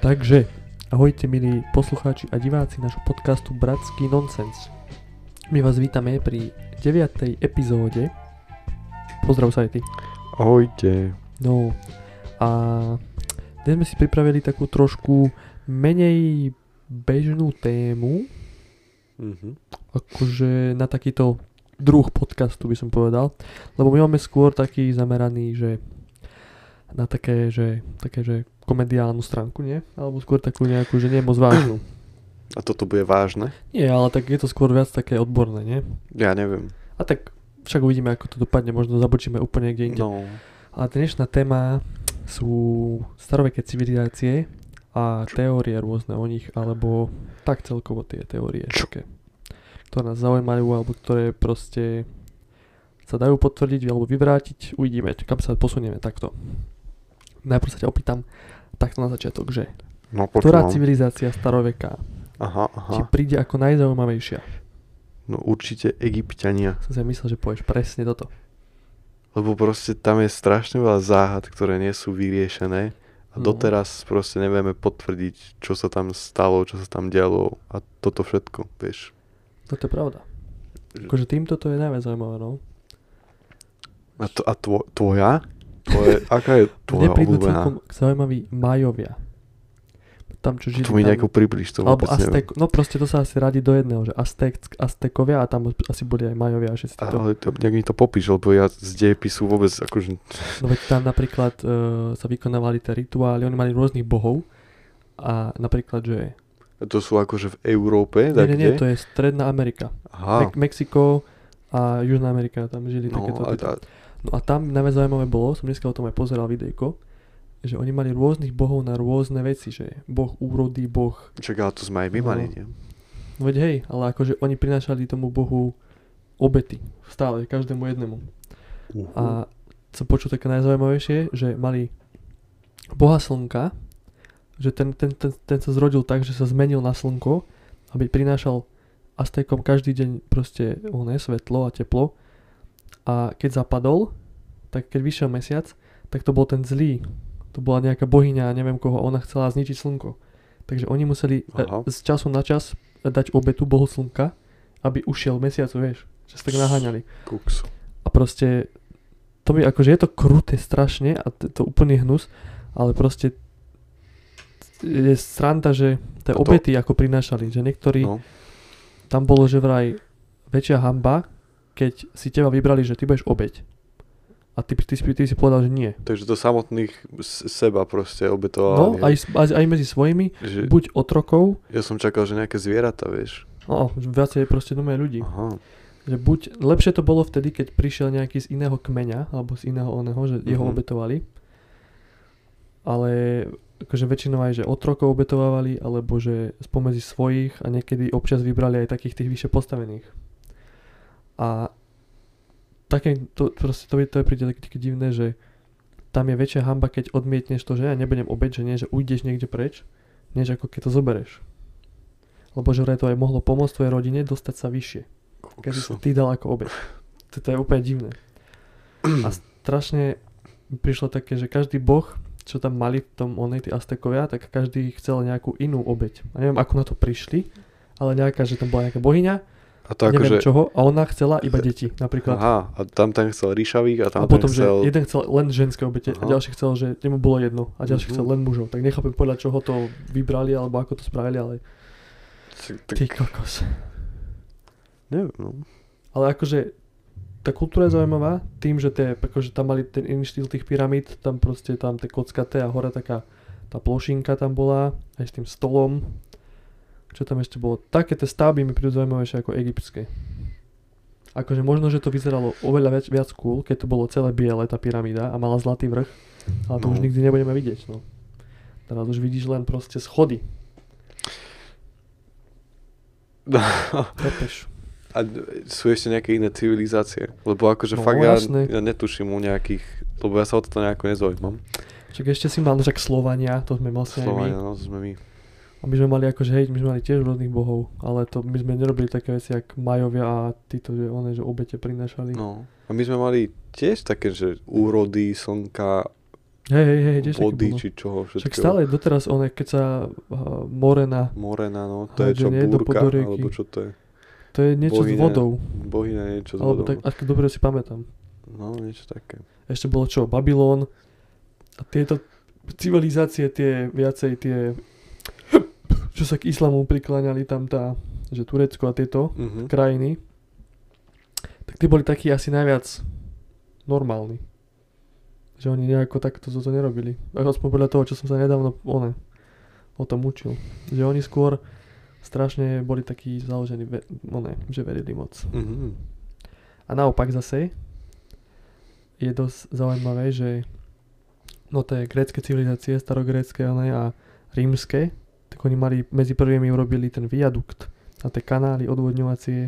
Takže, ahojte milí poslucháči a diváci nášho podcastu Bratský nonsens. My vás vítame pri 9. epizóde. Pozdrav sa aj ty. Ahojte. No a dnes sme si pripravili takú trošku menej bežnú tému, Mhm. akože na takýto druh podcastu by som povedal, lebo my máme skôr taký zameraný, že na také, že, také, že komediálnu stránku, nie? Alebo skôr takú nejakú, že nie moc vážnu. A toto bude vážne? Nie, ale tak je to skôr viac také odborné, nie? Ja neviem. A tak však uvidíme, ako to dopadne, možno zabočíme úplne niekde inde. No, Ale dnešná téma sú staroveké civilizácie a teórie rôzne o nich, alebo tak celkovo tie teórie, také, ktoré nás zaujímajú, alebo ktoré proste sa dajú potvrdiť alebo vyvrátiť. Uvidíme, kam sa posunieme takto. Najprv sa ťa opýtam takto na začiatok, že no ktorá počúvam. civilizácia staroveká Aha, ti aha. príde ako najzaujímavejšia? No určite egyptiania. Som si myslel, že povieš presne toto. Lebo proste tam je strašne veľa záhad, ktoré nie sú vyriešené. A No. doteraz proste nevieme potvrdiť, čo sa tam stalo, čo sa tam dialo a toto všetko, vieš. Toto je pravda. Akože týmto to je najviac zaujímavé, no. A, to, a tvo, tvoja? Tvoje, aká je Mne tvoja celkom zaujímaví Majovia. Tam, čo žili To mi nejako približ, to Alebo. Aztek, no proste to sa asi radí do jedného, že Aztek, Aztekovia a tam asi boli aj Majovia všetci to. Ale to, nejak mi to popíš, lebo ja z dejepisu vôbec akože... No veď tam napríklad uh, sa vykonávali tie rituály, oni mali rôznych bohov a napríklad, že... To sú akože v Európe, Nie, nie, nie, to je Stredná Amerika. Aha, Mek- Mexiko a Južná Amerika, tam žili no, takéto... a, a, No a tam najviac zaujímavé bolo, som dneska o tom aj pozeral videjko, že oni mali rôznych bohov na rôzne veci, že boh úrody, boh Čak, ale to sme aj my No. mali, nie? No veď hej, ale akože oni prinášali tomu bohu obety. Stále, každému jednému. Uh-huh. A som počul také najzaujímavejšie, že mali boha slnka, že ten, ten, ten, ten sa zrodil tak, že sa zmenil na slnko, aby prinášal Aztékom každý deň proste oné svetlo a teplo. A keď zapadol, tak keď vyšiel mesiac, tak to bol ten zlý. To bola nejaká bohyňa, neviem koho, ona chcela zničiť slnko. Takže oni museli e, Aha. z času na čas dať obetu bohu slnka, aby ušiel mesiac, vieš. Že sa tak naháňali. Kuks. A proste, to mi akože je to kruté strašne a to, to úplný hnus, ale proste je sranda, že tie obety ako prinášali, že niektorí, No. tam bolo, že vraj väčšia hamba, keď si teba vybrali, že ty budeš obeť. A ty, ty, ty, ty si povedal, že nie. Takže to samotných seba proste No, obetovali. aj, aj, aj medzi svojimi, že, buď otrokov, Ja som čakal, že nejaké zvieratá, vieš. no, viacej proste domé ľudí. Aha. Že buď, lepšie to bolo vtedy, keď prišiel nejaký z iného kmeňa, alebo z iného oného, že jeho Mhm. obetovali. Ale akože väčšinou aj, že otrokov obetovávali, alebo že spomedzi svojich a niekedy občas vybrali aj takých tých vyššie postavených. A také, to, proste to, je- to je príde také, také divné, že tam je väčšia hamba, keď odmietneš to, že ja nebudem obeť, že nie, že ujdeš niekde preč, než ako keď to zobereš. Lebo že to aj mohlo pomôcť tvojej rodine dostať sa vyššie keď si ty dal ako obeď. Toto je úplne divné. A strašne prišlo také, že každý boh, čo tam mali v tom onej, tí Aztekovia, tak každý chcel nejakú inú obeď. A neviem, ako na to prišli, ale nejaká, že tam bola nejaká bohyňa, A to neviem akože... čoho, a ona chcela iba deti, napríklad. Aha, a tam ten chcel ríšavých a a tam potom, ten že chcel... jeden chcel len ženské obete a Aha. ďalší chcel, že nemu bolo jedno a ďalší Mhm. chcel len mužov. Tak nechápem podľa čoho to vybrali alebo ako to spravili, ale Tak, ty kokos. neviem, no. Ale akože tá kultúra je zaujímavá tým, že tie, akože tam mali ten iný štýl tých pyramíd, tam proste tam tie kockaté a hore taká tá plošinka tam bola, aj s tým stolom. Čo tam ešte bolo? Také tie stavby mi prídu zaujímavejšie ako egyptské. Akože možno, že to vyzeralo oveľa viac, viac cool, keď to bolo celé biele, tá pyramída a mala zlatý vrch, ale to No. už nikdy nebudeme vidieť, no. Teraz už vidíš len proste schody, chápeš? A sú ešte nejaké iné civilizácie? Lebo akože No, fakt ja, jasné. ja netuším u nejakých, lebo ja sa o toto nejako nezaujímam. Však ešte si mal, no však Slovania, to sme vlastne my. Slovania, no to sme my. A my sme mali akože, hej, my sme mali tiež rôznych bohov, ale to my sme nerobili také veci, jak Majovia a títo, že one, že obete prinášali. No. A my sme mali tiež také, že úrody, slnka, Hej, hej, hej, tiež vody, či čoho všetkého. Však stále doteraz one, keď sa uh, Morena, Morena, no, to je čo, nie búrka, alebo čo to je? to je niečo s Bohyňa. vodou. Bohyňa niečo s Alebo vodou. tak, ako dobre si pamätám. No, niečo také. Ešte bolo čo, Babylon. A tieto civilizácie, tie viacej tie, čo sa k islamu prikláňali tam tá, že Turecko a tieto Mhm. krajiny, tak tí boli takí asi najviac normálni. Že oni nejako takto toto nerobili. Aspoň podľa toho, čo som sa nedávno one, o tom učil. Že oni skôr strašne boli takí založení, ve, one, že verili moc. Mhm. A naopak zase je dosť zaujímavé, že no tie grécke civilizácie, starogrécké one a rímske, tak oni mali, medzi prvými urobili ten viadukt a tie kanály odvodňovacie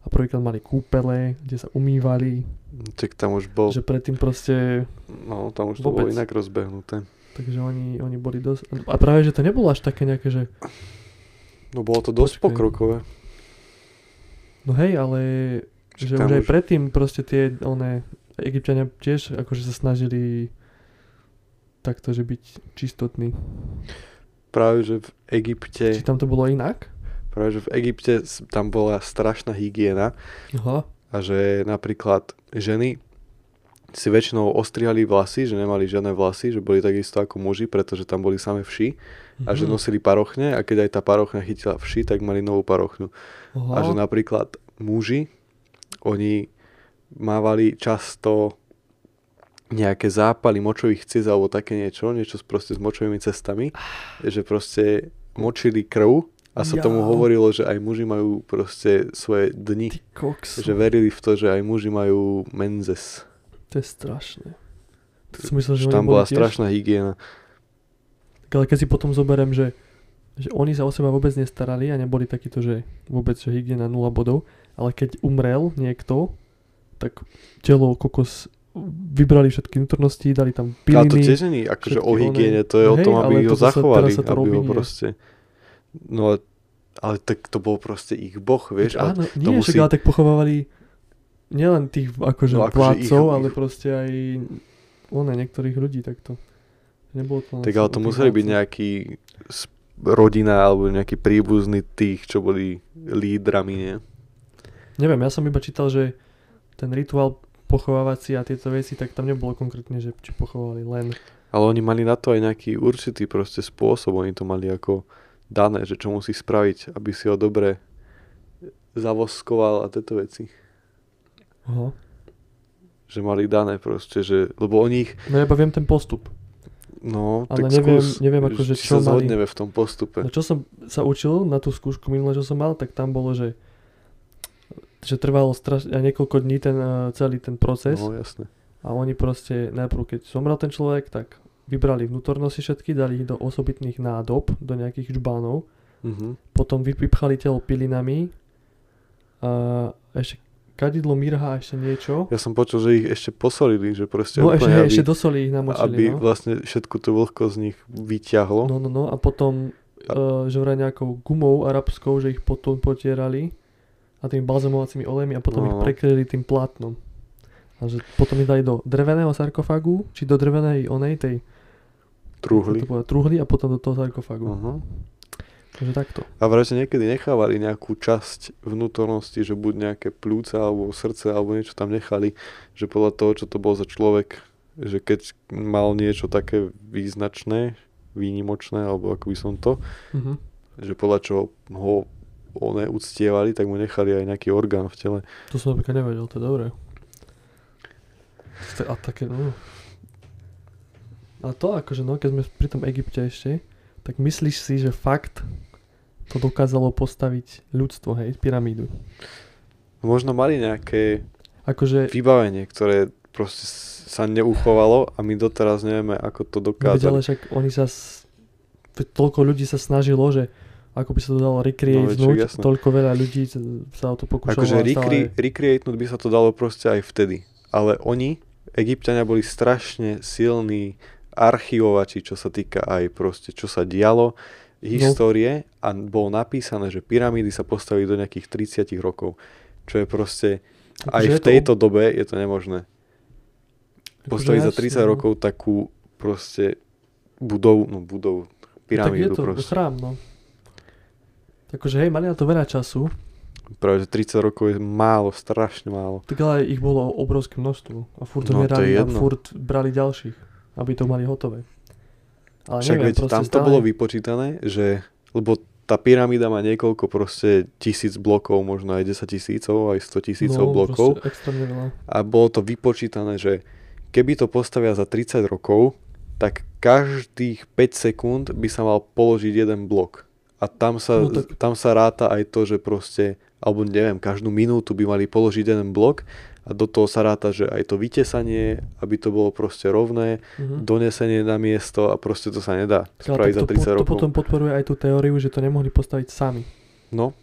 a prvýkrát mali kúpele, kde sa umývali, Tak tam už bol, že predtým proste, no tam už to bolo vôbec. inak rozbehnuté. takže oni, oni boli dosť, a práve, že to nebolo až také nejaké, že No bolo to dosť Počkaj. pokrokové. no hej, ale že tam už aj už- predtým proste tie, one, Egyptiania tiež akože sa snažili takto, že byť čistotní. Práve, že v Egypte, Či tam to bolo inak? práve, že v Egypte tam bola strašná hygiena Aha. a že napríklad ženy si väčšinou ostrihali vlasy, že nemali žiadne vlasy, že boli takisto ako muži, pretože tam boli samé vši a že Mhm. nosili parochne a keď aj tá parochňa chytila vši, tak mali novú parochňu. Aha. A že napríklad muži, oni mávali často nejaké zápaly močových ciest alebo také niečo, niečo s- proste s močovými cestami, že proste močili krv a sa tomu Jau. hovorilo, že aj muži majú proste svoje dni. Že verili v to, že aj muži majú menzes. To je strašné. To som myslel, že tam bola tiež- strašná hygiena. Tak Ale keď si potom zoberiem, že, že oni sa o seba vôbec nestarali a neboli takíto, že vôbec, že hygiena 0 bodov, ale keď umrel niekto, tak telo kokos vybrali všetky vnútornosti, dali tam Ale to piliny. tiež není akože o hygiene, to je o Hej, tom, ale aby ho zachovali, sa to aby ho proste... No ale tak to bol proste ich boh, vieš, a Áno, nie, to však musí- ale tak pochovávali nielen tých akože No, akože vládcov, ich- ale ich- proste aj one, niektorých ľudí takto. Nebolo to Tak ale to museli byť nejaký rodina alebo nejaký príbuzný tých, čo boli lídrami, nie? Neviem, ja som iba čítal, že ten rituál pochovávací a tieto veci, tak tam nebolo konkrétne, že či pochovali len. Ale oni mali na to aj nejaký určitý proste spôsob, oni to mali ako dané, že čo musí spraviť, aby si ho dobre zavoskoval a tieto veci. Aha. Že mali dané proste, že, lebo oni ich, No ja viem ten postup. no, Ale tak neviem- skús, neviem akože či čo sa mali. zhodneme v tom postupe. No čo som sa učil na tú skúšku minule, čo som mal, tak tam bolo, že že trvalo straš- niekoľko dní ten uh, celý ten proces No jasné. a oni proste najprv keď zomrel ten človek, tak vybrali vnútornosti všetky, dali ich do osobitných nádob, do nejakých žbánov, Mhm. potom vypchali telo pilinami a ešte kadidlo, mirha a ešte niečo. Ja som počul, že ich ešte posolili, že proste No ešte, úplne, aby, ešte do soli ich aby namočili, no. vlastne všetku tú vlhkosť z nich vyťahlo. No, no, no a potom, uh, že vraj nejakou gumou arabskou, že ich potom potierali a tými balzamovacími olejmi a potom No. ich prekryli tým plátnom. A že potom ich dali do dreveného sarkofágu, či do drevenej onej tej Truhli. to povedať, truhly a potom do toho sarkofágu. Aha. Takže takto. A vraj, niekedy nechávali nejakú časť vnútornosti, že buď nejaké plúca alebo srdce alebo niečo tam nechali, že podľa toho, čo to bol za človek, že keď mal niečo také význačné, výnimočné, alebo ako by som to, Mhm. že podľa čoho ho one uctievali, tak mu nechali aj nejaký orgán v tele. To som napríklad nevedel, to je dobré. A také, no. A to akože, no, keď sme pri tom Egypte ešte, tak myslíš si, že fakt to dokázalo postaviť ľudstvo, hej, pyramídu. Možno mali nejaké Akože, vybavenie, ktoré proste sa neuchovalo a my doteraz nevieme, ako to no, ale dokázali. však oni sa, toľko ľudí sa snažilo, že ako by sa to dalo No, recreate, jasné. toľko veľa ľudí sa o to pokúšalo. Akože a stále- recre- recreatenúť by sa to dalo proste aj vtedy. Ale oni, Egyptiania, boli strašne silní archivovači, čo sa týka aj proste, čo sa dialo, histórie a bolo napísané, že pyramídy sa postavili do nejakých 30 rokov. Čo je proste, aj Akože v je to tejto dobe je to nemožné. akože Postaviť za jasné, 30 no. rokov takú proste budov, no budov, pyramídu tak je to proste. chrám, no. Takže hej, mali na to veľa času, Práve, že 30 rokov je málo, strašne málo. tak ale ich bolo obrovské množstvo. A furt No, to zomierali je a jedno. furt brali ďalších, aby to mali hotové. Ale Však neviem, veď tam to stále- bolo vypočítané, že, lebo tá pyramída má niekoľko proste tisíc blokov, možno aj 10 tisícov, aj 100 tisícov no, blokov. A bolo to vypočítané, že keby to postavia za 30 rokov, tak každých 5 sekúnd by sa mal položiť jeden blok. A tam sa, No tak- tam sa ráta aj to, že proste, alebo neviem, každú minútu by mali položiť jeden blok a do toho sa ráta, že aj to vytesanie, aby to bolo proste rovné, Mhm. donesenie na miesto a proste to sa nedá spraviť za to, 30 po, to rokov. potom podporuje aj tú teóriu, že to nemohli postaviť sami. No,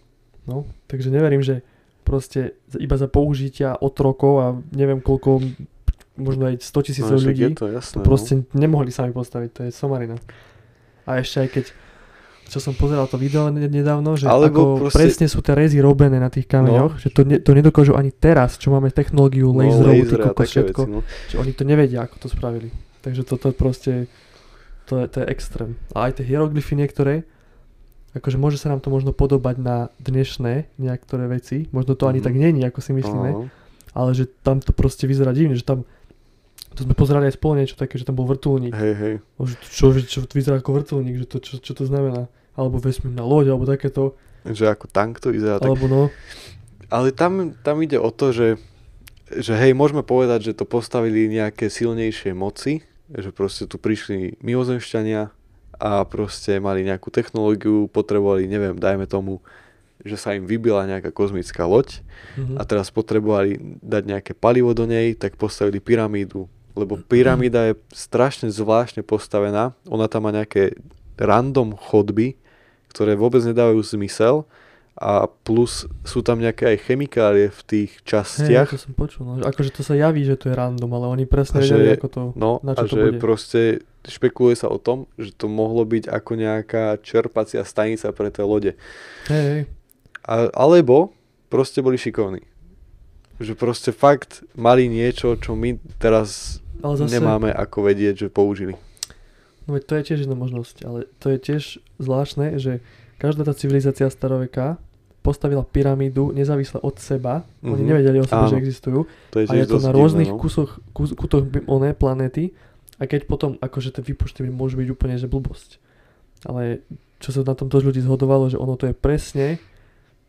No, takže neverím, že proste iba za použitia otrokov a neviem koľko, možno aj 100 tisícov no ľudí, je to jasné. to proste nemohli sami postaviť, to je somarina. A ešte aj keď, čo som pozeral to video ne- nedávno, že Alebo ako proste- presne sú tie rezy robené na tých kameňoch, že to, ne, to nedokážu ani teraz, čo máme technológiu no, laserovú, a kokos, všetko, veci, no. že oni to nevedia, ako to spravili. Takže toto proste, to je, to je extrém. A aj tie hieroglyfy niektoré, akože môže sa nám to možno podobať na dnešné niektoré veci, možno to ani Mhm. tak není, ako si myslíme, Áno. ale že tam to proste vyzerá divne, že tam, to sme pozerali aj spolu niečo také, že tam bol vrtulník. Hej, hej. Čo, čo to vyzerá ako vrtulník, že to, čo, čo to znamená. Alebo vesmírna loď, alebo takéto. Že ako tank to vyzerá. Tak... Alebo no, Ale tam, tam ide o to, že, že hej, môžeme povedať, že to postavili nejaké silnejšie moci, že proste tu prišli mimozemšťania a proste mali nejakú technológiu, potrebovali, neviem, dajme tomu, že sa im vybila nejaká kozmická loď mhm. a teraz potrebovali dať nejaké palivo do nej, tak postavili pyramídu. Lebo pyramída je strašne zvláštne postavená, ona tam má nejaké random chodby, ktoré vôbec nedávajú zmysel a plus sú tam nejaké aj chemikálie v tých častiach. to som počul. No. že Akože to sa javí, že to je random, ale oni presne A že- ako to, No na a čo to že bude. proste špekuluje sa o tom, že to mohlo byť ako nejaká čerpacia stanica pre tie lode. Hej, hej. A, alebo proste boli šikovní. Že proste fakt mali niečo, čo my teraz Ale zase, nemáme ako vedieť, že použili. No to je tiež jedna možnosť, ale to je tiež zvláštne, že každá tá civilizácia staroveka postavila pyramídu nezávisle od seba. Oni Mhm. nevedeli o sebe, Áno. že existujú. To je A je to na divné, rôznych no. kusoch, kus, kutoch oné planéty a keď potom, akože tie výpočty môžu byť úplne, že blbosť. Ale čo sa na tom dosť ľudí zhodovalo, že ono to je presne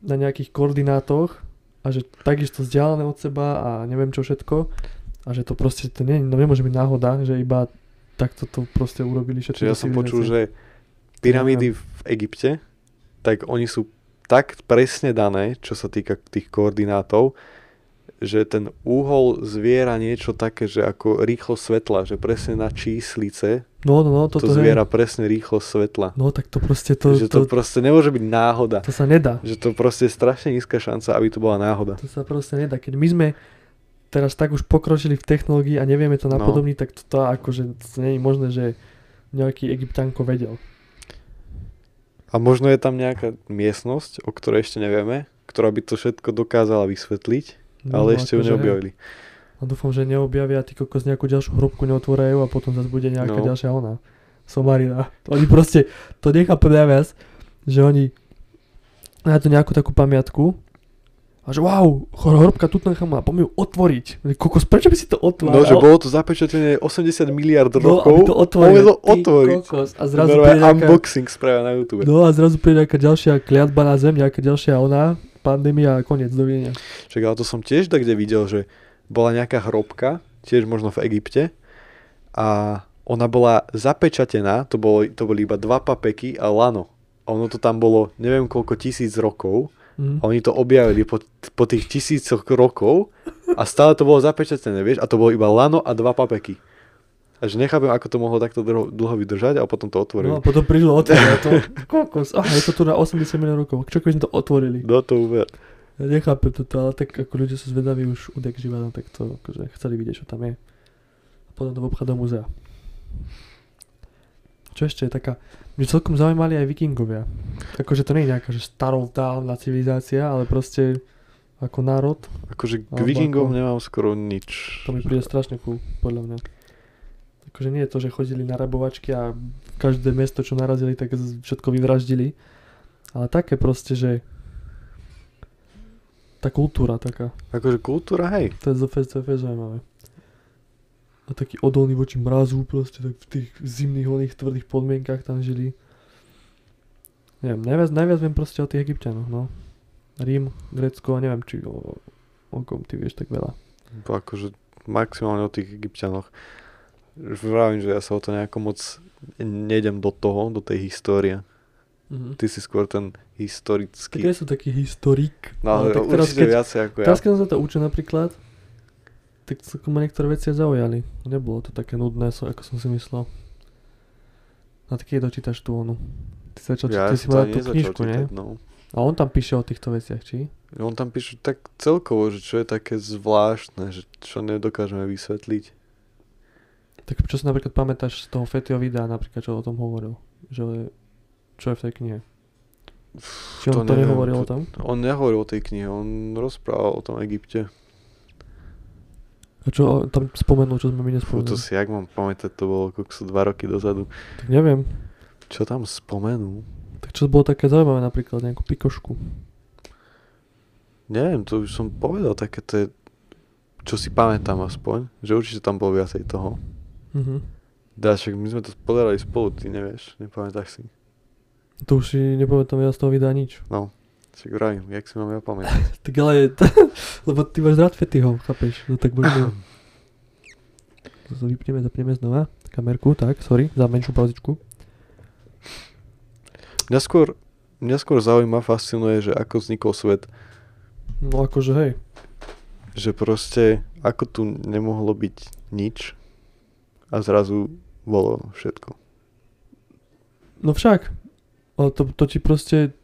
na nejakých koordinátoch a že takisto vzdialené od seba a neviem čo všetko a že to proste to nie, no nemôže byť náhoda, že iba takto to proste urobili všetky Čiže ja som počul, že pyramídy v Egypte, tak oni sú tak presne dané, čo sa týka tých koordinátov, že ten úhol zviera niečo také, že ako rýchlo svetla, že presne na číslice No, no, no, to toto zviera presne rýchlo svetla. No tak to proste to, že to, to, proste nemôže byť náhoda. to sa nedá. Že to proste je strašne nízka šanca, aby to bola náhoda. To sa proste nedá. Keď my sme teraz tak už pokročili v technológii a nevieme to No. napodobniť, tak to, to akože to nie je možné, že nejaký Egyptánko vedel. A možno je tam nejaká miestnosť, o ktorej ešte nevieme, ktorá by to všetko dokázala vysvetliť, No, ale ešte ju akože- neobjavili. A dúfam, že neobjavia ty kokos nejakú ďalšiu hrobku neotvorajú a potom zase bude nejaká No. ďalšia ona. Somarina. Oni proste, to nechápem najviac, že oni na to nejakú takú pamiatku a že wow, hrobka Tutanchamona, poďme ju otvoriť. Kokos, prečo by si to otváral? No, že bolo to zapečatené 80 miliard No, rokov, aby to otvoril. Ty otvoriť. kokos. A zrazu príde nejaká, unboxing spravia na YouTube. no a zrazu príde nejaká ďalšia kliatba na zem, nejaká ďalšia ona, pandémia a koniec, dovidenia. Čak, ale to som tiež tak kde videl, že bola nejaká hrobka, tiež možno v Egypte, a ona bola zapečatená, to, bolo, to boli iba dva papeky a lano. A ono to tam bolo neviem koľko tisíc rokov Mhm. a oni to objavili po, po tých tisícoch rokov a stále to bolo zapečatené, vieš, a to bolo iba lano a dva papeky. A že nechápem, ako to mohlo takto dlho, dlho vydržať a potom to No a otvorili. potom prišlo otvorili to. Kokos, aha, je to tu na 80 miliónov rokov. Čo keby sme to otvorili? No to uver. Ja nechápem toto, ale tak ako ľudia sú zvedaví už udek živa, no tak to akože chceli vidieť, čo tam je. A potom to obchá do muzea. Čo ešte je taká, mňa celkom zaujímali aj vikingovia. Akože to nie je nejaká že starovdávna civilizácia, ale proste ako národ, Akože k vikingom ako- nemám skoro nič. to mi príde strašne cool, podľa mňa. Akože nie je to, že chodili na rabovačky a každé mesto, čo narazili, tak všetko vyvraždili. Ale také proste, že tá kultúra taká. Akože kultúra, hej. To je, zaujímavé. A taký odolný voči mrazu, proste tak v tých zimných, oných tvrdých podmienkach tam žili. Neviem, najviac, najviac viem proste o tých egyptianoch, no. Rím, Grécko, neviem, či o, o kom ty vieš tak veľa. To akože maximálne o tých egyptianoch. Vravím, že ja sa o to nejako moc nejdem do toho, do tej histórie. Mhm. Ty si skôr ten Tak historický. ja som taký historik. No ale tak teraz, keď, viacej ako ja. teraz, keď som sa to učil napríklad, tak ma niektoré veci zaujali. Nebolo to také nudné, ako som si myslel. A tak keď dočítaš tú onu. Ty, sa čo, ja ty si to mal tú knižku, nie? čítať, no. A on tam píše o týchto veciach, či? On tam píše tak celkovo, že čo je také zvláštne, že čo nedokážeme vysvetliť. Tak čo si napríklad pamätáš z toho Fetio videa, napríklad, čo o tom hovoril? Že, čo je v tej knihe? Či on to, neviem, nehovoril o to- tom? On nehovoril o tej knihe, on rozprával o tom Egypte. A čo tam spomenul, čo sme my Fú, to nespomenuli? si, jak mám pamätať, to bolo kokso dva roky dozadu. Tak neviem. Čo tam spomenul? Tak čo bolo také zaujímavé napríklad, nejakú pikošku. Neviem, to už som povedal, také to je, čo si pamätám aspoň, že určite tam bolo viacej toho. Mhm. Dá, však my sme to pozerali spolu, ty nevieš, nepamätáš si. To už si nepamätám ja z toho videa nič. Však vravím, jak si mám ja pamätať. Tak ale, lebo ty máš rád Fetiho, chápeš? No tak. To vypneme, zapneme znova kamerku, tak, sorry, za menšiu pauzičku. Mňa skôr, mňa skôr zaujíma, fascinuje, že ako vznikol svet. No akože hej, Že proste, ako tu nemohlo byť nič a zrazu bolo všetko. no však, ale to, to ti proste,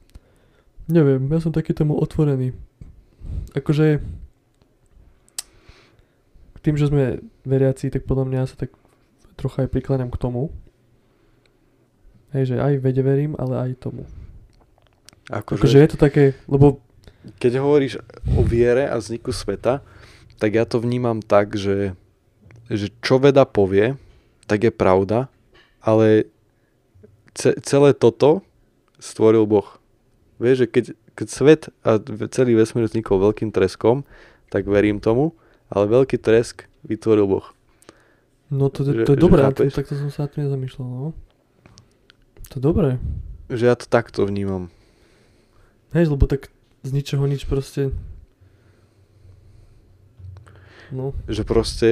neviem, ja som taký tomu otvorený. Akože, tým, že sme veriaci, tak podľa mňa sa tak trocha aj prikláňam k tomu. Hej, že aj vede verím, ale aj tomu. Akože, Akože je to také, lebo keď hovoríš o viere a vzniku sveta, tak ja to vnímam tak, že, že čo veda povie, tak je pravda, ale ce, celé toto stvoril Boh. Vieš, že keď, keď svet a celý vesmír vznikol veľkým treskom, tak verím tomu, ale veľký tresk vytvoril Boh. No to, Že- to je že dobré, chápeš? takto som sa tým nezamýšľal, no. To je dobré. Že ja to takto vnímam. Hej, lebo tak z ničoho nič proste... No, Že proste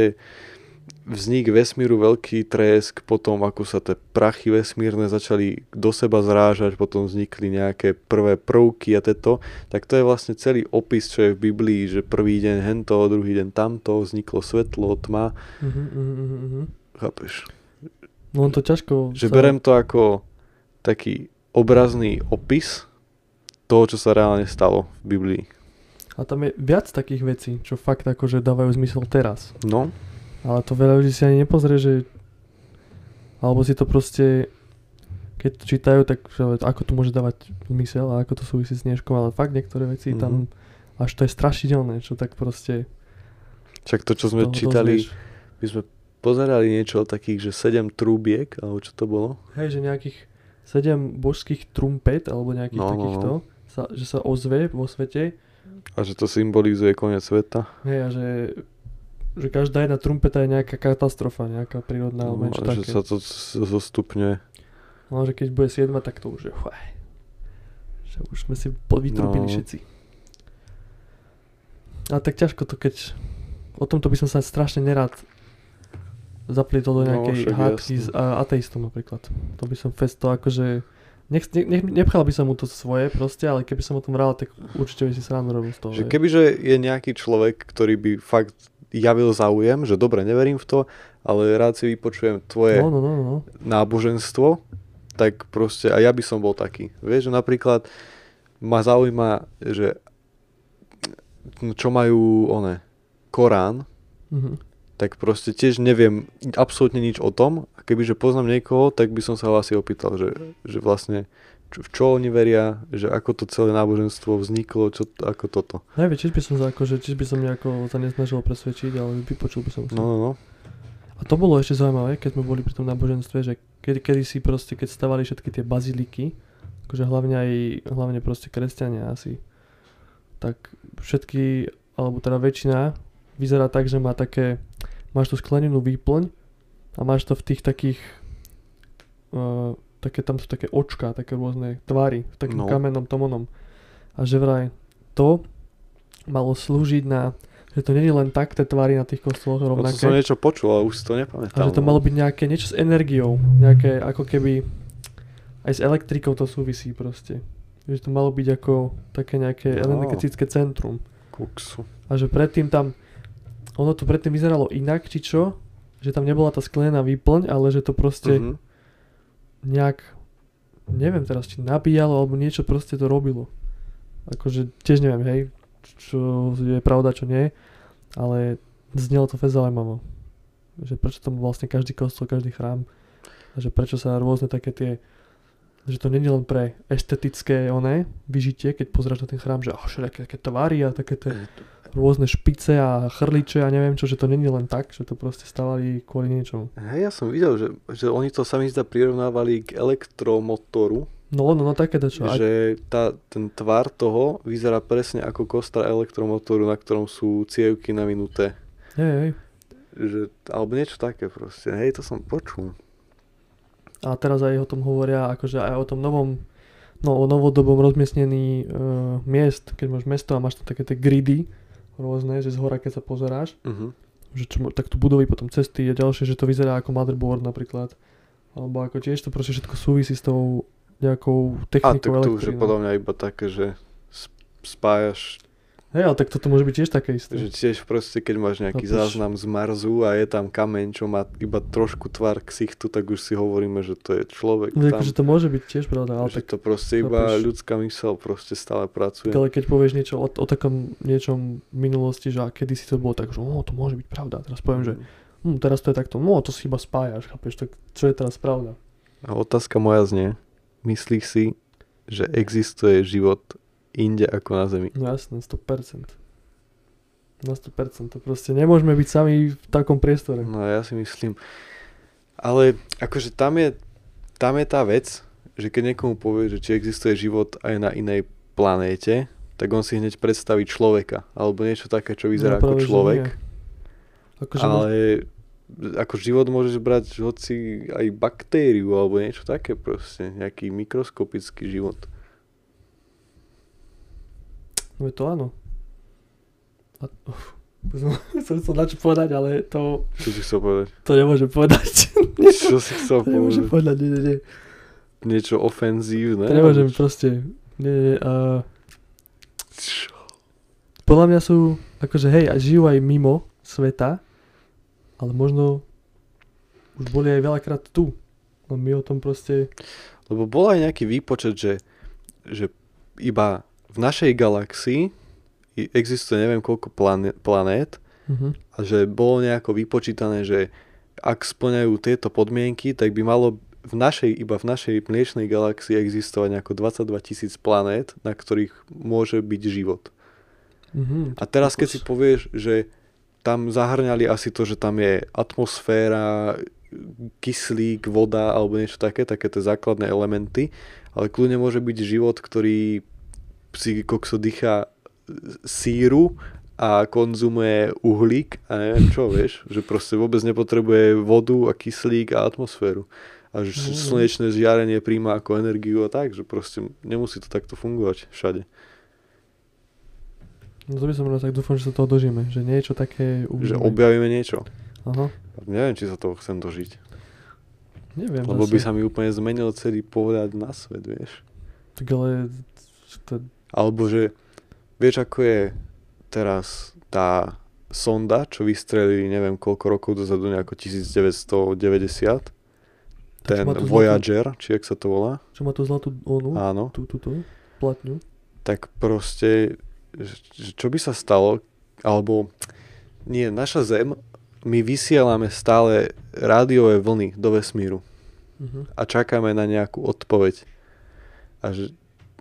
vznik vesmíru, veľký tresk, potom ako sa tie prachy vesmírne začali do seba zrážať, potom vznikli nejaké prvé prvky a teto, tak to je vlastne celý opis, čo je v Biblii, že prvý deň hento, druhý deň tamto, vzniklo svetlo, tma, uh-huh. chápeš? no on to ťažko... Že sa- berem to ako taký obrazný opis toho, čo sa reálne stalo v Biblii. A tam je viac takých vecí, čo fakt akože dávajú zmysel teraz. No, Ale to veľa ľudí si ani nepozrie, že... Alebo si to proste... Keď to čítajú, tak ako to môže dávať zmysel a ako to súvisí s dneškom, ale fakt niektoré veci Mhm. tam... Až to je strašidelné, čo tak proste... však to, čo sme čítali, dozvieš. my sme pozerali niečo o takých, že 7 trúbiek, alebo čo to bolo? Hej, že nejakých 7 božských trumpet, alebo nejakých No, no, no. takýchto, Sa, že sa ozve vo svete. A že to symbolizuje koniec sveta. Hej, a že, že každá jedna trumpeta je nejaká katastrofa, nejaká prírodná, alebo No, niečo že také. sa to z- zostupňuje. No, že keď bude 7, tak to už je chuaj. Že už sme si podvytrubili No. všetci. A tak ťažko to, keď... O tomto by som sa strašne nerád zaplietol do No, nejakej však hádky s a, ateistom napríklad. To by som fest to akože... Nech, ne, ne, nepchal by som mu to svoje proste, ale keby som o tom hral, tak určite by si srandu robil z toho. Že kebyže je nejaký človek, ktorý by fakt javil záujem, že dobre, neverím v to, ale rád si vypočujem tvoje No, no, no, no. náboženstvo, tak proste aj ja by som bol taký. Vieš, že napríklad ma zaujíma, že čo majú one, Korán, Mhm. tak proste tiež neviem absolútne nič o tom a kebyže poznám niekoho, tak by som sa ho asi opýtal, že, že vlastne čo, v čo oni veria, že ako to celé náboženstvo vzniklo, čo, ako toto. Neviem, čiž by som sa akože, čiž by som nejako sa nesnažil presvedčiť, ale vypočul by som si. No, no, no. A to bolo ešte zaujímavé, keď sme boli pri tom náboženstve, že kedy, kedy si proste, keď stavali všetky tie baziliky, akože hlavne aj, hlavne proste kresťania asi, tak všetky, alebo teda väčšina, vyzerá tak, že má také, máš tú sklenenú výplň a máš to v tých takých, uh, také, tam sú také očka, také rôzne tvary, v takým No. kamennom tomonom. A že vraj to malo slúžiť na, že to nie je len tak, tie tvary na tých kostoloch No to rovnaké. som niečo počul, ale už si to nepamätám. A že to no. malo byť nejaké, niečo s energiou, nejaké ako keby aj s elektrikou to súvisí proste. Že to malo byť ako také nejaké No. energetické centrum. Kuksu. A že predtým tam, ono to predtým vyzeralo inak, či čo? Že tam nebola tá sklenená výplň, ale že to proste Mhm. Nejak, neviem teraz, či nabíjalo, alebo niečo proste to robilo. Akože tiež neviem, hej, čo je pravda, čo nie, ale znelo to fest zaujímavo. Že prečo tam vlastne každý kostol, každý chrám a že prečo sa rôzne také tie že to nie je len pre estetické oné vyžitie, keď pozráš na ten chrám, že oh, všelijaké také tvary a také tie rôzne špice a chrliče a neviem čo, že to je len tak, že to proste stavali kvôli niečomu. Hej, ja som videl, že, že oni to sa mi zdá prirovnávali k elektromotoru, No, no, no také dačo. Aj, že tá, ten tvar toho vyzerá presne ako kostra elektromotoru, na ktorom sú cievky navinuté. hej, hej. Že, alebo niečo také proste. Hej, to som počul. A teraz aj o tom hovoria, akože aj o tom novom, no o novodobom rozmiestnení e, miest, keď máš mesto a máš tam také tie gridy rôzne, že z hora keď sa pozeráš, Uh-huh. že čo, tak tu budovy, potom cesty a ďalšie, že to vyzerá ako motherboard napríklad. Alebo ako tiež to proste všetko súvisí s tou nejakou A tak technikou tu už je podľa mňa iba také, že sp- spájaš Hej, ale tak toto môže byť tiež také isté. Že tiež proste, keď máš nejaký Chápeš? záznam z Marsu a je tam kameň, čo má iba trošku tvar ksichtu, tak už si hovoríme, že to je človek No, tam. akože to môže byť tiež pravda, ale že tak to proste iba chápeš? ľudská mysel proste stále pracuje. ale keď povieš niečo o, o takom niečom minulosti, že a kedy si to bolo tak, že o, to môže byť pravda. Teraz poviem, že hm, teraz to je takto, no to si iba spájaš, chápeš, tak čo je teraz pravda? A otázka moja znie, myslíš si, že existuje život inde ako na Zemi? No jasné, 100%. Na 100%, to proste nemôžeme byť sami v takom priestore. No ja si myslím. Ale akože tam je, tam je tá vec, že keď niekomu povie, že či existuje život aj na inej planéte, tak on si hneď predstaví človeka, alebo niečo také, čo vyzerá No, ako človek. Akože ale... Ale ako život môžeš brať hoci aj baktériu alebo niečo také proste, nejaký mikroskopický život. No to áno. A, uf, som chcel na čo povedať, ale to, Čo si chcel povedať? to nemôžem povedať. Čo si chcel to nemôžem povedať? povedať, nie, nie, nie. Niečo ofenzívne? To nemôžem čo? proste. Nie, nie, uh, Čo? podľa mňa sú, akože hej, a žijú aj mimo sveta, ale možno už boli aj veľakrát tu. No my o tom proste, Lebo bol aj nejaký výpočet, že, že iba v našej galaxii existuje neviem koľko plané- planét uh-huh. a že bolo nejako vypočítané, že ak splňajú tieto podmienky, tak by malo v našej, iba v našej mliečnej galaxii existovať nejako 22 tisíc planét, na ktorých môže byť život. Uh-huh. A teraz keď si povieš, že tam zahrňali asi to, že tam je atmosféra, kyslík, voda alebo niečo také, také tie základné elementy, ale kľudne môže byť život, ktorý si kokso dýcha síru a konzumuje uhlík a neviem čo, vieš, že proste vôbec nepotrebuje vodu a kyslík a atmosféru. A že Mhm. slnečné žiarenie príjma ako energiu a tak, že proste nemusí to takto fungovať všade. No to by som raz tak dúfam, že sa toho dožijeme, že niečo také Že uvidíme. objavíme niečo. Aha, Neviem, či sa toho chcem dožiť. neviem Lebo by zase. sa mi úplne zmenil celý pohľad na svet, vieš. Tak ale to, Alebo že, vieš ako je teraz tá sonda, čo vystrelili neviem koľko rokov dozadu, nejako 1990. Tak, čo Ten tú zlatú- Voyager, či jak sa to volá. čo má tú zlatú onu, Áno. tú, tú, tú, platňu. Tak proste, čo by sa stalo, alebo nie, naša Zem, my vysielame stále rádiové vlny do vesmíru. Uh-huh. a čakáme na nejakú odpoveď. A že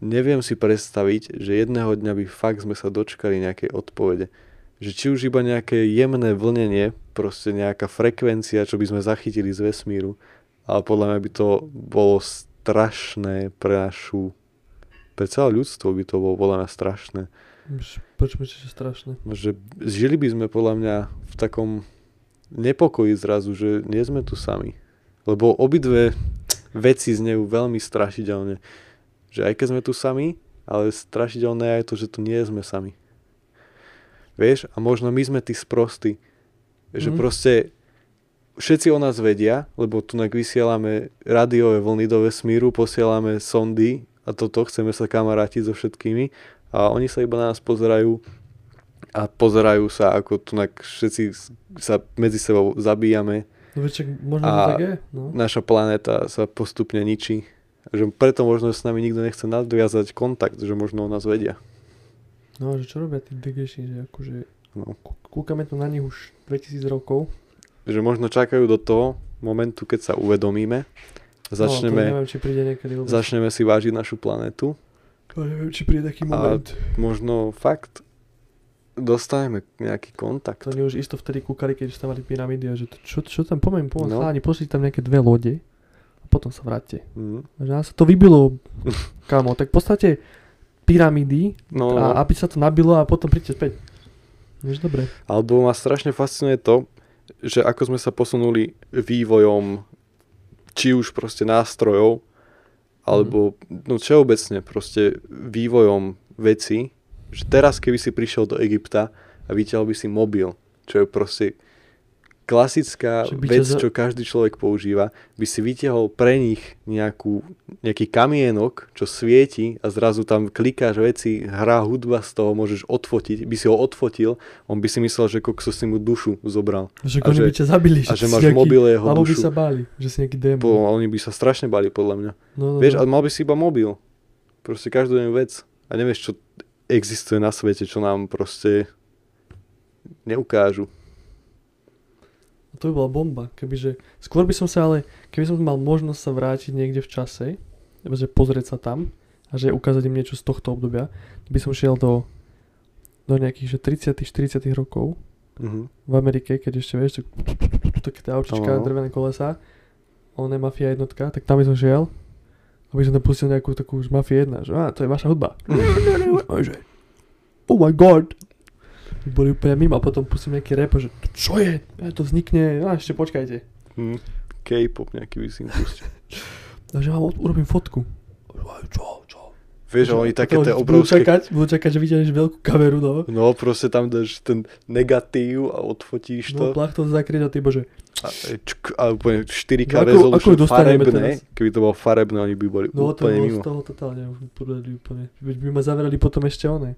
neviem si predstaviť, že jedného dňa by fakt sme sa dočkali nejakej odpovede. že či už iba nejaké jemné vlnenie, proste nejaká frekvencia, čo by sme zachytili z vesmíru, ale podľa mňa by to bolo strašné pre našu, pre celé ľudstvo by to bolo podľa mňa strašné. Prečo myslíš, že strašné? Že žili by sme podľa mňa v takom nepokoji zrazu, že nie sme tu sami. Lebo obidve veci znejú veľmi strašidelne. Že aj keď sme tu sami, ale strašidelné je to, že tu nie sme sami. Vieš, a možno my sme tí sprostí. Že mm. proste všetci o nás vedia, lebo tu vysielame rádiové vlny do vesmíru, posielame sondy a toto, chceme sa kamarátiť so všetkými a oni sa iba na nás pozerajú a pozerajú sa, ako tu všetci sa medzi sebou zabíjame. No čak, možno a tak je. No. naša planéta sa postupne ničí. Že preto možno s nami nikto nechce nadviazať kontakt, že možno o nás vedia. No, že čo robia tí degeši, že akože No. kúkame tu na nich už 2000 rokov. Že možno čakajú do toho momentu, keď sa uvedomíme. Začneme, no, neviem, či príde niekedy vôbec. začneme si vážiť našu planetu. To neviem, či príde taký moment. A možno fakt dostaneme nejaký kontakt. To oni už isto vtedy kúkali, keď stavali pyramídy a že to, čo, čo tam pomeň, pomeň, No. no. chalani, pošli tam nejaké dve lode potom sa vráte. Mm. Že nás sa to vybilo, kámo, tak v podstate pyramídy No, a aby sa to nabilo a potom príďte späť. Vieš, dobre. Alebo ma strašne fascinuje to, že ako sme sa posunuli vývojom či už proste nástrojov, alebo no všeobecne proste vývojom veci, že teraz keby si prišiel do Egypta a vyťahol by si mobil, čo je proste klasická vec, za- čo každý človek používa, by si vytiahol pre nich nejakú, nejaký kamienok, čo svieti a zrazu tam klikáš veci, hrá hudba z toho, môžeš odfotiť, by si ho odfotil, on by si myslel, že kokso si mu dušu zobral. Že A že- by ťa zabili. A že máš nejaký- mobile jeho Alebo by dušu. sa báli, že si nejaký démon. Po, oni by sa strašne bali, podľa mňa. No, no, Vieš, no. ale mal by si iba mobil. Proste každodenný vec. A nevieš, čo existuje na svete, čo nám proste neukážu. To by bola bomba, kebyže, skôr by som sa ale, keby som mal možnosť sa vrátiť niekde v čase, že pozrieť sa tam a že ukázať im niečo z tohto obdobia, by som šiel do, do nejakých že 30 40 rokov Mhm. v Amerike, keď ešte vieš, tak, také tie aučička, drvené kolesa, on je Mafia jednotka, tak tam by som šiel, aby som tam pustil nejakú takú už Mafia 1, že á, to je vaša hudba. A oh my god. Boli úplne mimo a potom pustím nejaký rap, že čo je, a to vznikne, a ešte počkajte. Mhm. K-pop nejaký by si im pustil. A že vám urobím fotku. Čo, čo? Vieš, ale oni také to tie Budú obrovské... čakať, budú čakať, že vidíš veľkú kameru, no. No proste tam dáš ten negatív a odfotíš No, to. plach to zakryť a ty bože, A, čk, a úplne 4K No, resolution farebné. teraz? Keby to bolo farebné, oni by boli no to úplne bolo mimo. z toho totálne úplne. Veď by ma zavreli potom ešte one.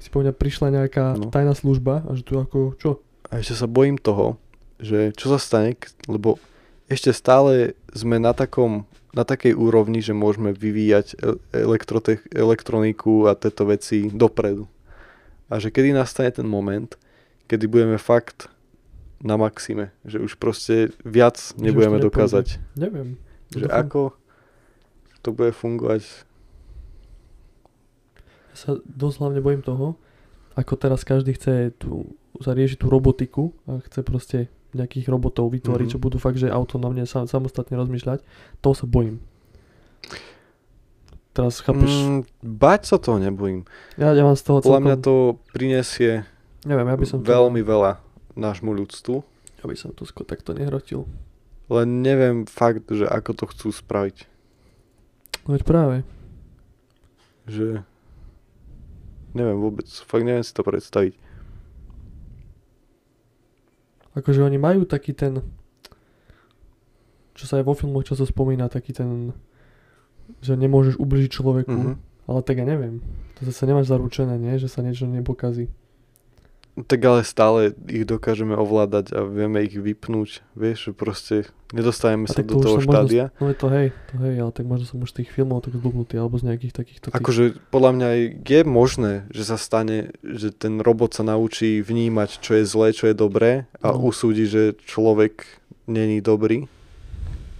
Si po mňa prišla nejaká No. tajná služba a že tu ako, čo? A ešte sa bojím toho, že čo sa stane, lebo ešte stále sme na takom na takej úrovni, že môžeme vyvíjať el- elektrotech, elektroniku a tieto veci dopredu. A že kedy nastane ten moment, kedy budeme fakt na maxime, že už proste viac nebudeme dokázať. Neviem. Že ako to bude fungovať. Sa dosť hlavne bojím toho, ako teraz každý chce tu zariešiť tú robotiku a chce proste nejakých robotov vytvoriť, Mhm. čo budú fakt, že autonómne sam, samostatne rozmýšľať. Toho sa bojím. Teraz chápeš, mm. Bať sa toho nebojím. ja, ja mám z toho Podľa celkom, mňa to prinesie neviem, ja by som to, veľmi veľa nášmu ľudstvu. ja by som to sko- takto nehrotil. Len neviem fakt, že ako to chcú spraviť. Veď práve. Že... Neviem vôbec, fakt neviem si to predstaviť. Akože oni majú taký ten, čo sa aj vo filmoch často spomína, taký ten, že nemôžeš ubližiť človeku, Mhm. ale tak ja neviem. To zase nemáš zaručené, nie? Že sa niečo nepokazí. Tak ale stále ich dokážeme ovládať a vieme ich vypnúť. Vieš, proste nedostaneme A sa do to toho som možno- štádia. No je to hej, to hej, ale tak možno som už z tých filmov tak zblbnutý, alebo z nejakých takýchto tých... Akože podľa mňa je možné, že sa stane, že ten robot sa naučí vnímať, čo je zlé, čo je dobré a No. usúdi, že človek není dobrý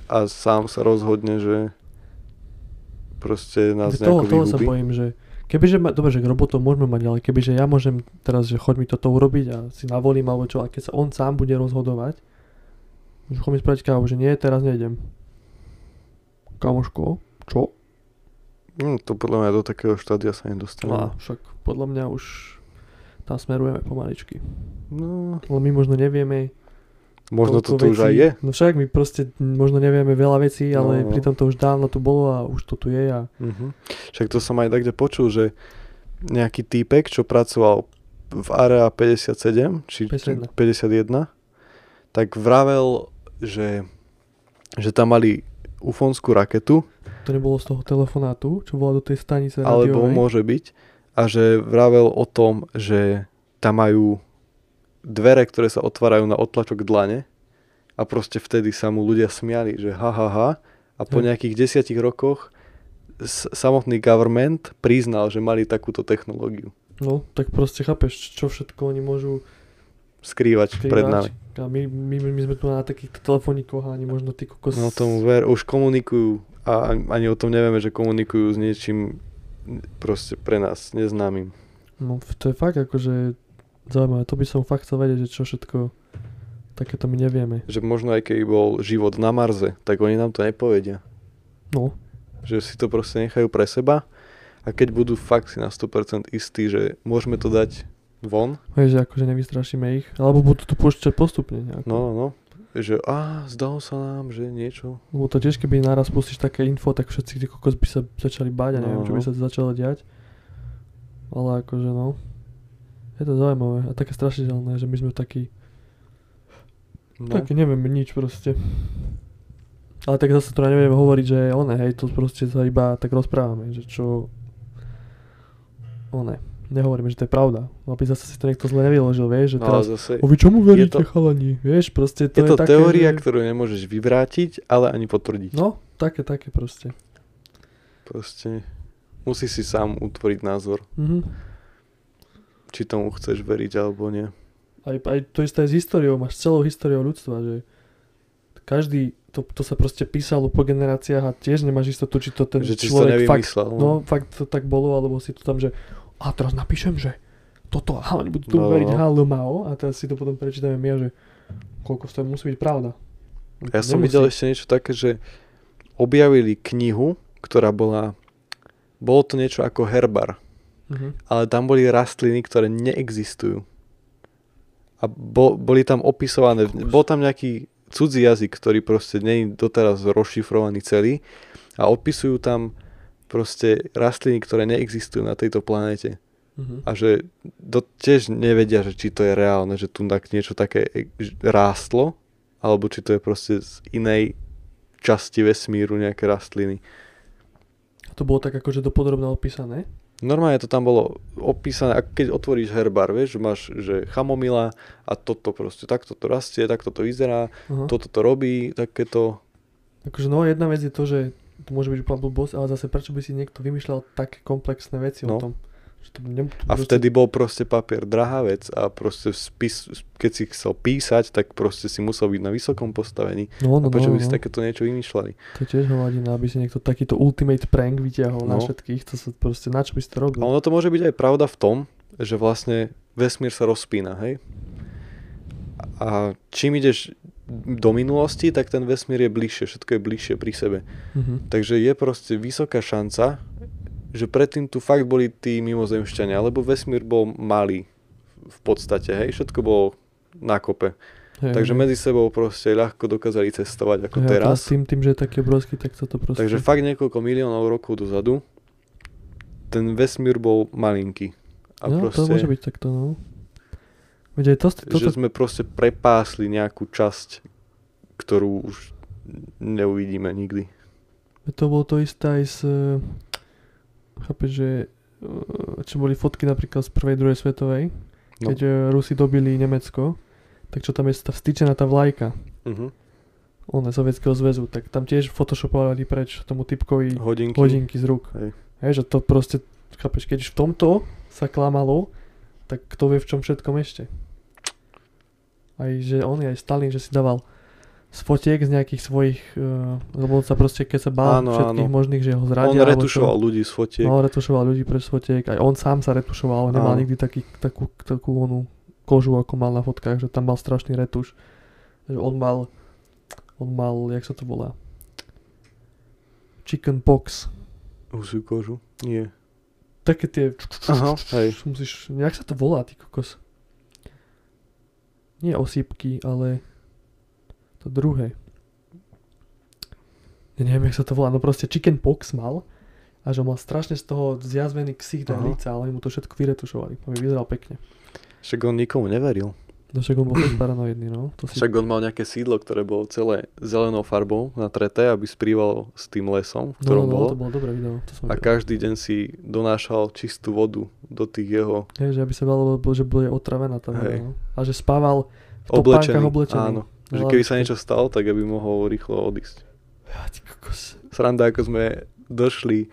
a sám sa rozhodne, že proste nás toho, nejako toho sa vygubí. bojím, že Kebyže, ma, dobre, že k robotov môžeme mať, ale kebyže ja môžem teraz, že choď mi toto urobiť a si navolím alebo čo, a keď sa on sám bude rozhodovať, choď mi spraviť kávu, že nie, teraz nejdem. Kamoško, čo? No, to podľa mňa do takého štádia sa nedostane. No, však podľa mňa už tam smerujeme pomaličky. No, Ale my možno nevieme, možno to tu už aj vecí. je. No však my proste možno nevieme veľa vecí, ale No, no. pritom to už dávno tu bolo a už to tu je a Mhm. Však to som aj takde počul, že nejaký týpek, čo pracoval v Area 57, či 51. 51, tak vravel, že, že tam mali ufonskú raketu, to nebolo z toho telefonátu, čo bola do tej stanice alebo rádiovej. môže byť, a že vravel o tom, že tam majú dvere, ktoré sa otvárajú na otlačok dlane a proste vtedy sa mu ľudia smiali, že ha ha ha a po Hej. nejakých desiatich rokoch samotný government priznal, že mali takúto technológiu No, tak proste chápeš, čo všetko oni môžu skrývať skrývať. pred nami. A my, my, my sme tu na takýchto telefónikoch a ani možno ty kokos... No tomu ver, už komunikujú a ani- ani o tom nevieme, že komunikujú s niečím proste pre nás neznámym. No, to je fakt akože zaujímavé. To by som fakt chcel vedieť, že čo všetko takéto my nevieme. Že možno aj keby bol život na Marze, tak oni nám to nepovedia. No, Že si to proste nechajú pre seba a keď budú fakt si na 100% istí, že môžeme to dať von, vieš, že akože nevystrašíme ich. Alebo budú to púšťať postupne nejako. no, no, no, že a zdalo sa nám, že niečo. Lebo to tiež, keby naraz pustíš také info, tak všetci tí kokos by sa začali báť a neviem, No, čo by no. sa začalo diať. Ale akože no, je to zaujímavé a také strašidelné, že my sme takí, No, také nevieme nič proste. Ale tak zase to nevieme hovoriť, že one, hej, to proste sa iba tak rozprávame, že čo... One, nehovoríme, že to je pravda, aby zase si to niekto zle nevyložil, vieš, že no teraz... zase O vy čomu veríte, to- chalani? Vieš, proste to je je, to také, teória, že... ktorú nemôžeš vyvrátiť, ale ani potvrdiť. No, také, také proste. Proste musí si sám utvoriť názor, Mhm. Či tomu chceš veriť alebo nie. Aj, aj to isté aj s históriou, máš celou históriou ľudstva, že každý, to, to sa proste písalo po generáciách a tiež nemáš istotu, či to ten že človek fakt, nevymyslel. no fakt to tak bolo, alebo si to tam, že a teraz napíšem, že toto, aha, oni budú tomu No, veriť, no. ha, a teraz si to potom prečítame my, a že koľko z toho musí byť pravda. Ja som Nemusí. videl ešte niečo také, že objavili knihu, ktorá bola, bolo to niečo ako herbar, Mhm. ale tam boli rastliny, ktoré neexistujú. A bo, boli tam opisované, bol tam nejaký cudzí jazyk, ktorý proste nie je doteraz rozšifrovaný celý a opisujú tam proste rastliny, ktoré neexistujú na tejto planéte. Mhm. A že do, tiež nevedia, že či to je reálne, že tu tak niečo také e- rástlo, alebo či to je proste z inej časti vesmíru nejaké rastliny. A to bolo tak akože dopodrobne opísané. Normálne to tam bolo opísané, ako keď otvoríš herbár, vieš, že máš, že chamomila a toto proste, takto to rastie, takto to vyzerá, Aha. toto to robí, takéto, Akože no jedna vec je to, že to môže byť úplná blbosť, ale zase prečo by si niekto vymýšľal také komplexné veci No. o tom? A vtedy bol proste papier drahá vec a proste spis, keď si chcel písať, tak proste si musel byť na vysokom postavení. No, no, A prečo no, by si no. takéto niečo vymýšľali? To tiež hovadina, aby si niekto takýto ultimate prank vyťahol na No. všetkých, to sa proste, na čo by si to robil? A ono to môže byť aj pravda v tom, že vlastne vesmír sa rozpína, hej? A čím ideš do minulosti, tak ten vesmír je bližšie, všetko je bližšie pri sebe. Mhm. Takže je proste vysoká šanca, že predtým tu fakt boli tí mimozemšťania, lebo vesmír bol malý v podstate, hej? Všetko bolo na kope. Hej, Takže hej. medzi sebou proste ľahko dokázali cestovať ako Hej, a teraz. tým, tým, že je taký obrovský, tak to proste... Takže fakt niekoľko miliónov rokov dozadu ten vesmír bol malinký. A no, proste, to môže byť takto, no. Veď aj to, to, že sme proste prepásli nejakú časť, ktorú už neuvidíme nikdy. to bolo to isté aj s... Chápeš, že eh, čo boli fotky napríklad z prvej, druhej svetovej, No. keď eh, Rusi dobili Nemecko, tak čo tam je tá vstýčená tá vlajka, Uh-huh. one Sovietskeho zväzu, tak tam tiež photoshopovali preč tomu typkovi Hodinky. hodinky z rúk. Hej. Hej, že to proste, chápeš, keď v tomto sa klamalo, tak kto vie v čom všetkom ešte. Aj že on, aj Stalin, že si dával z fotiek z nejakých svojich, uh, lebo on sa proste, keď sa bál Áno, všetkých áno. možných, že ho On zradia. alebo retušoval čo. ľudí z fotiek. No, retušoval ľudí pre fotiek, aj on sám sa retušoval, on nemal nikdy taký, takú, takú onú kožu, ako mal na fotkách, že tam mal strašný retuš. Že on mal, on mal, jak sa to volá? Chicken pox. Husiu kožu? Nie. Také tie... Aha, hej. Musíš, jak sa to volá, ty kokos? Nie osýpky, ale to druhé. Ja neviem, jak sa to volá, no proste chicken pox mal a že mal strašne z toho zjazvený ksich do Aha. líca, ale mu to všetko vyretušovali, aby vyzeral pekne. Však on nikomu neveril. No však on bol fakt paranoidný, no. To si... Však on mal nejaké sídlo, ktoré bolo celé zelenou farbou natreté, aby sprívalo s tým lesom, v no, ktorom no, no, bolo. to bolo dobré video, to som A videl. každý deň si donášal čistú vodu do tých jeho Hej, že aby sa bolo, že bude otravená tá voda, no. A že spával v oblečený. oblečený. Áno. Že keby sa niečo stalo, tak aby mohol rýchlo odísť. Ja, ty kokos. Sranda, ako sme došli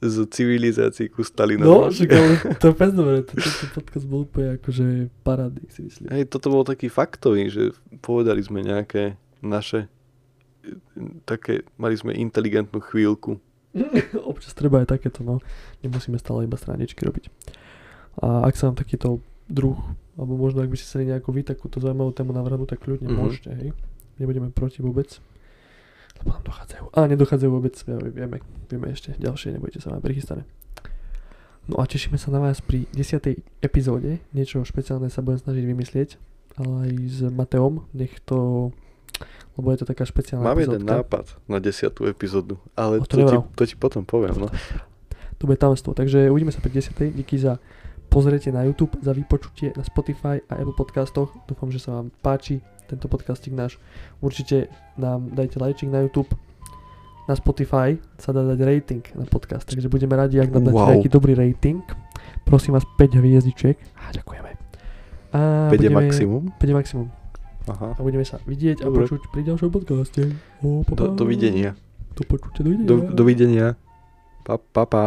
z civilizácií ku No, Stalinovi. však ale to je pes dobre, to- tento podcast bol úplne akože parádny, si myslím. Hej, toto bol taký faktový, že povedali sme nejaké naše také, mali sme inteligentnú chvíľku. Občas treba aj takéto, no. Nemusíme stále iba straničky robiť. A ak sa vám takýto druh, alebo možno ak by ste chceli nejakú vy takúto zaujímavú tému navrhnúť, tak kľudne Mhm. môžete, hej. Nebudeme proti vôbec. Lebo nám dochádzajú. A nedochádzajú vôbec, ja, vieme, vieme ešte ďalšie, nebojte sa, máme prichystané. No a tešíme sa na vás pri 10. epizóde. Niečo špeciálne sa budem snažiť vymyslieť, ale aj s Mateom, nech to, lebo je to taká špeciálna Mám jeden epizódka. nápad na desiatú epizódu, ale O, to to, ti, to ti potom poviem. No. To bude tamstvo. Takže uvidíme sa pri 10. Díky za pozrietie na YouTube, za vypočutie na Spotify a Apple podcastoch. Dúfam, že sa vám páči tento podcastik náš. Určite nám dajte lajčik na YouTube. Na Spotify sa dá dať rating na podcast, takže budeme radi, ak nám dáte Wow. nejaký dobrý rating. Prosím vás 5 hviezdičiek. A ďakujeme. A 5 je budeme- maximum. 5 je maximum. Aha. A budeme sa vidieť a Dobre. počuť pri ďalšom podcaste. O, pa, Do, pa. dovidenia. Do počutia, dovidenia. Do, dovidenia. Pa, pa, pa.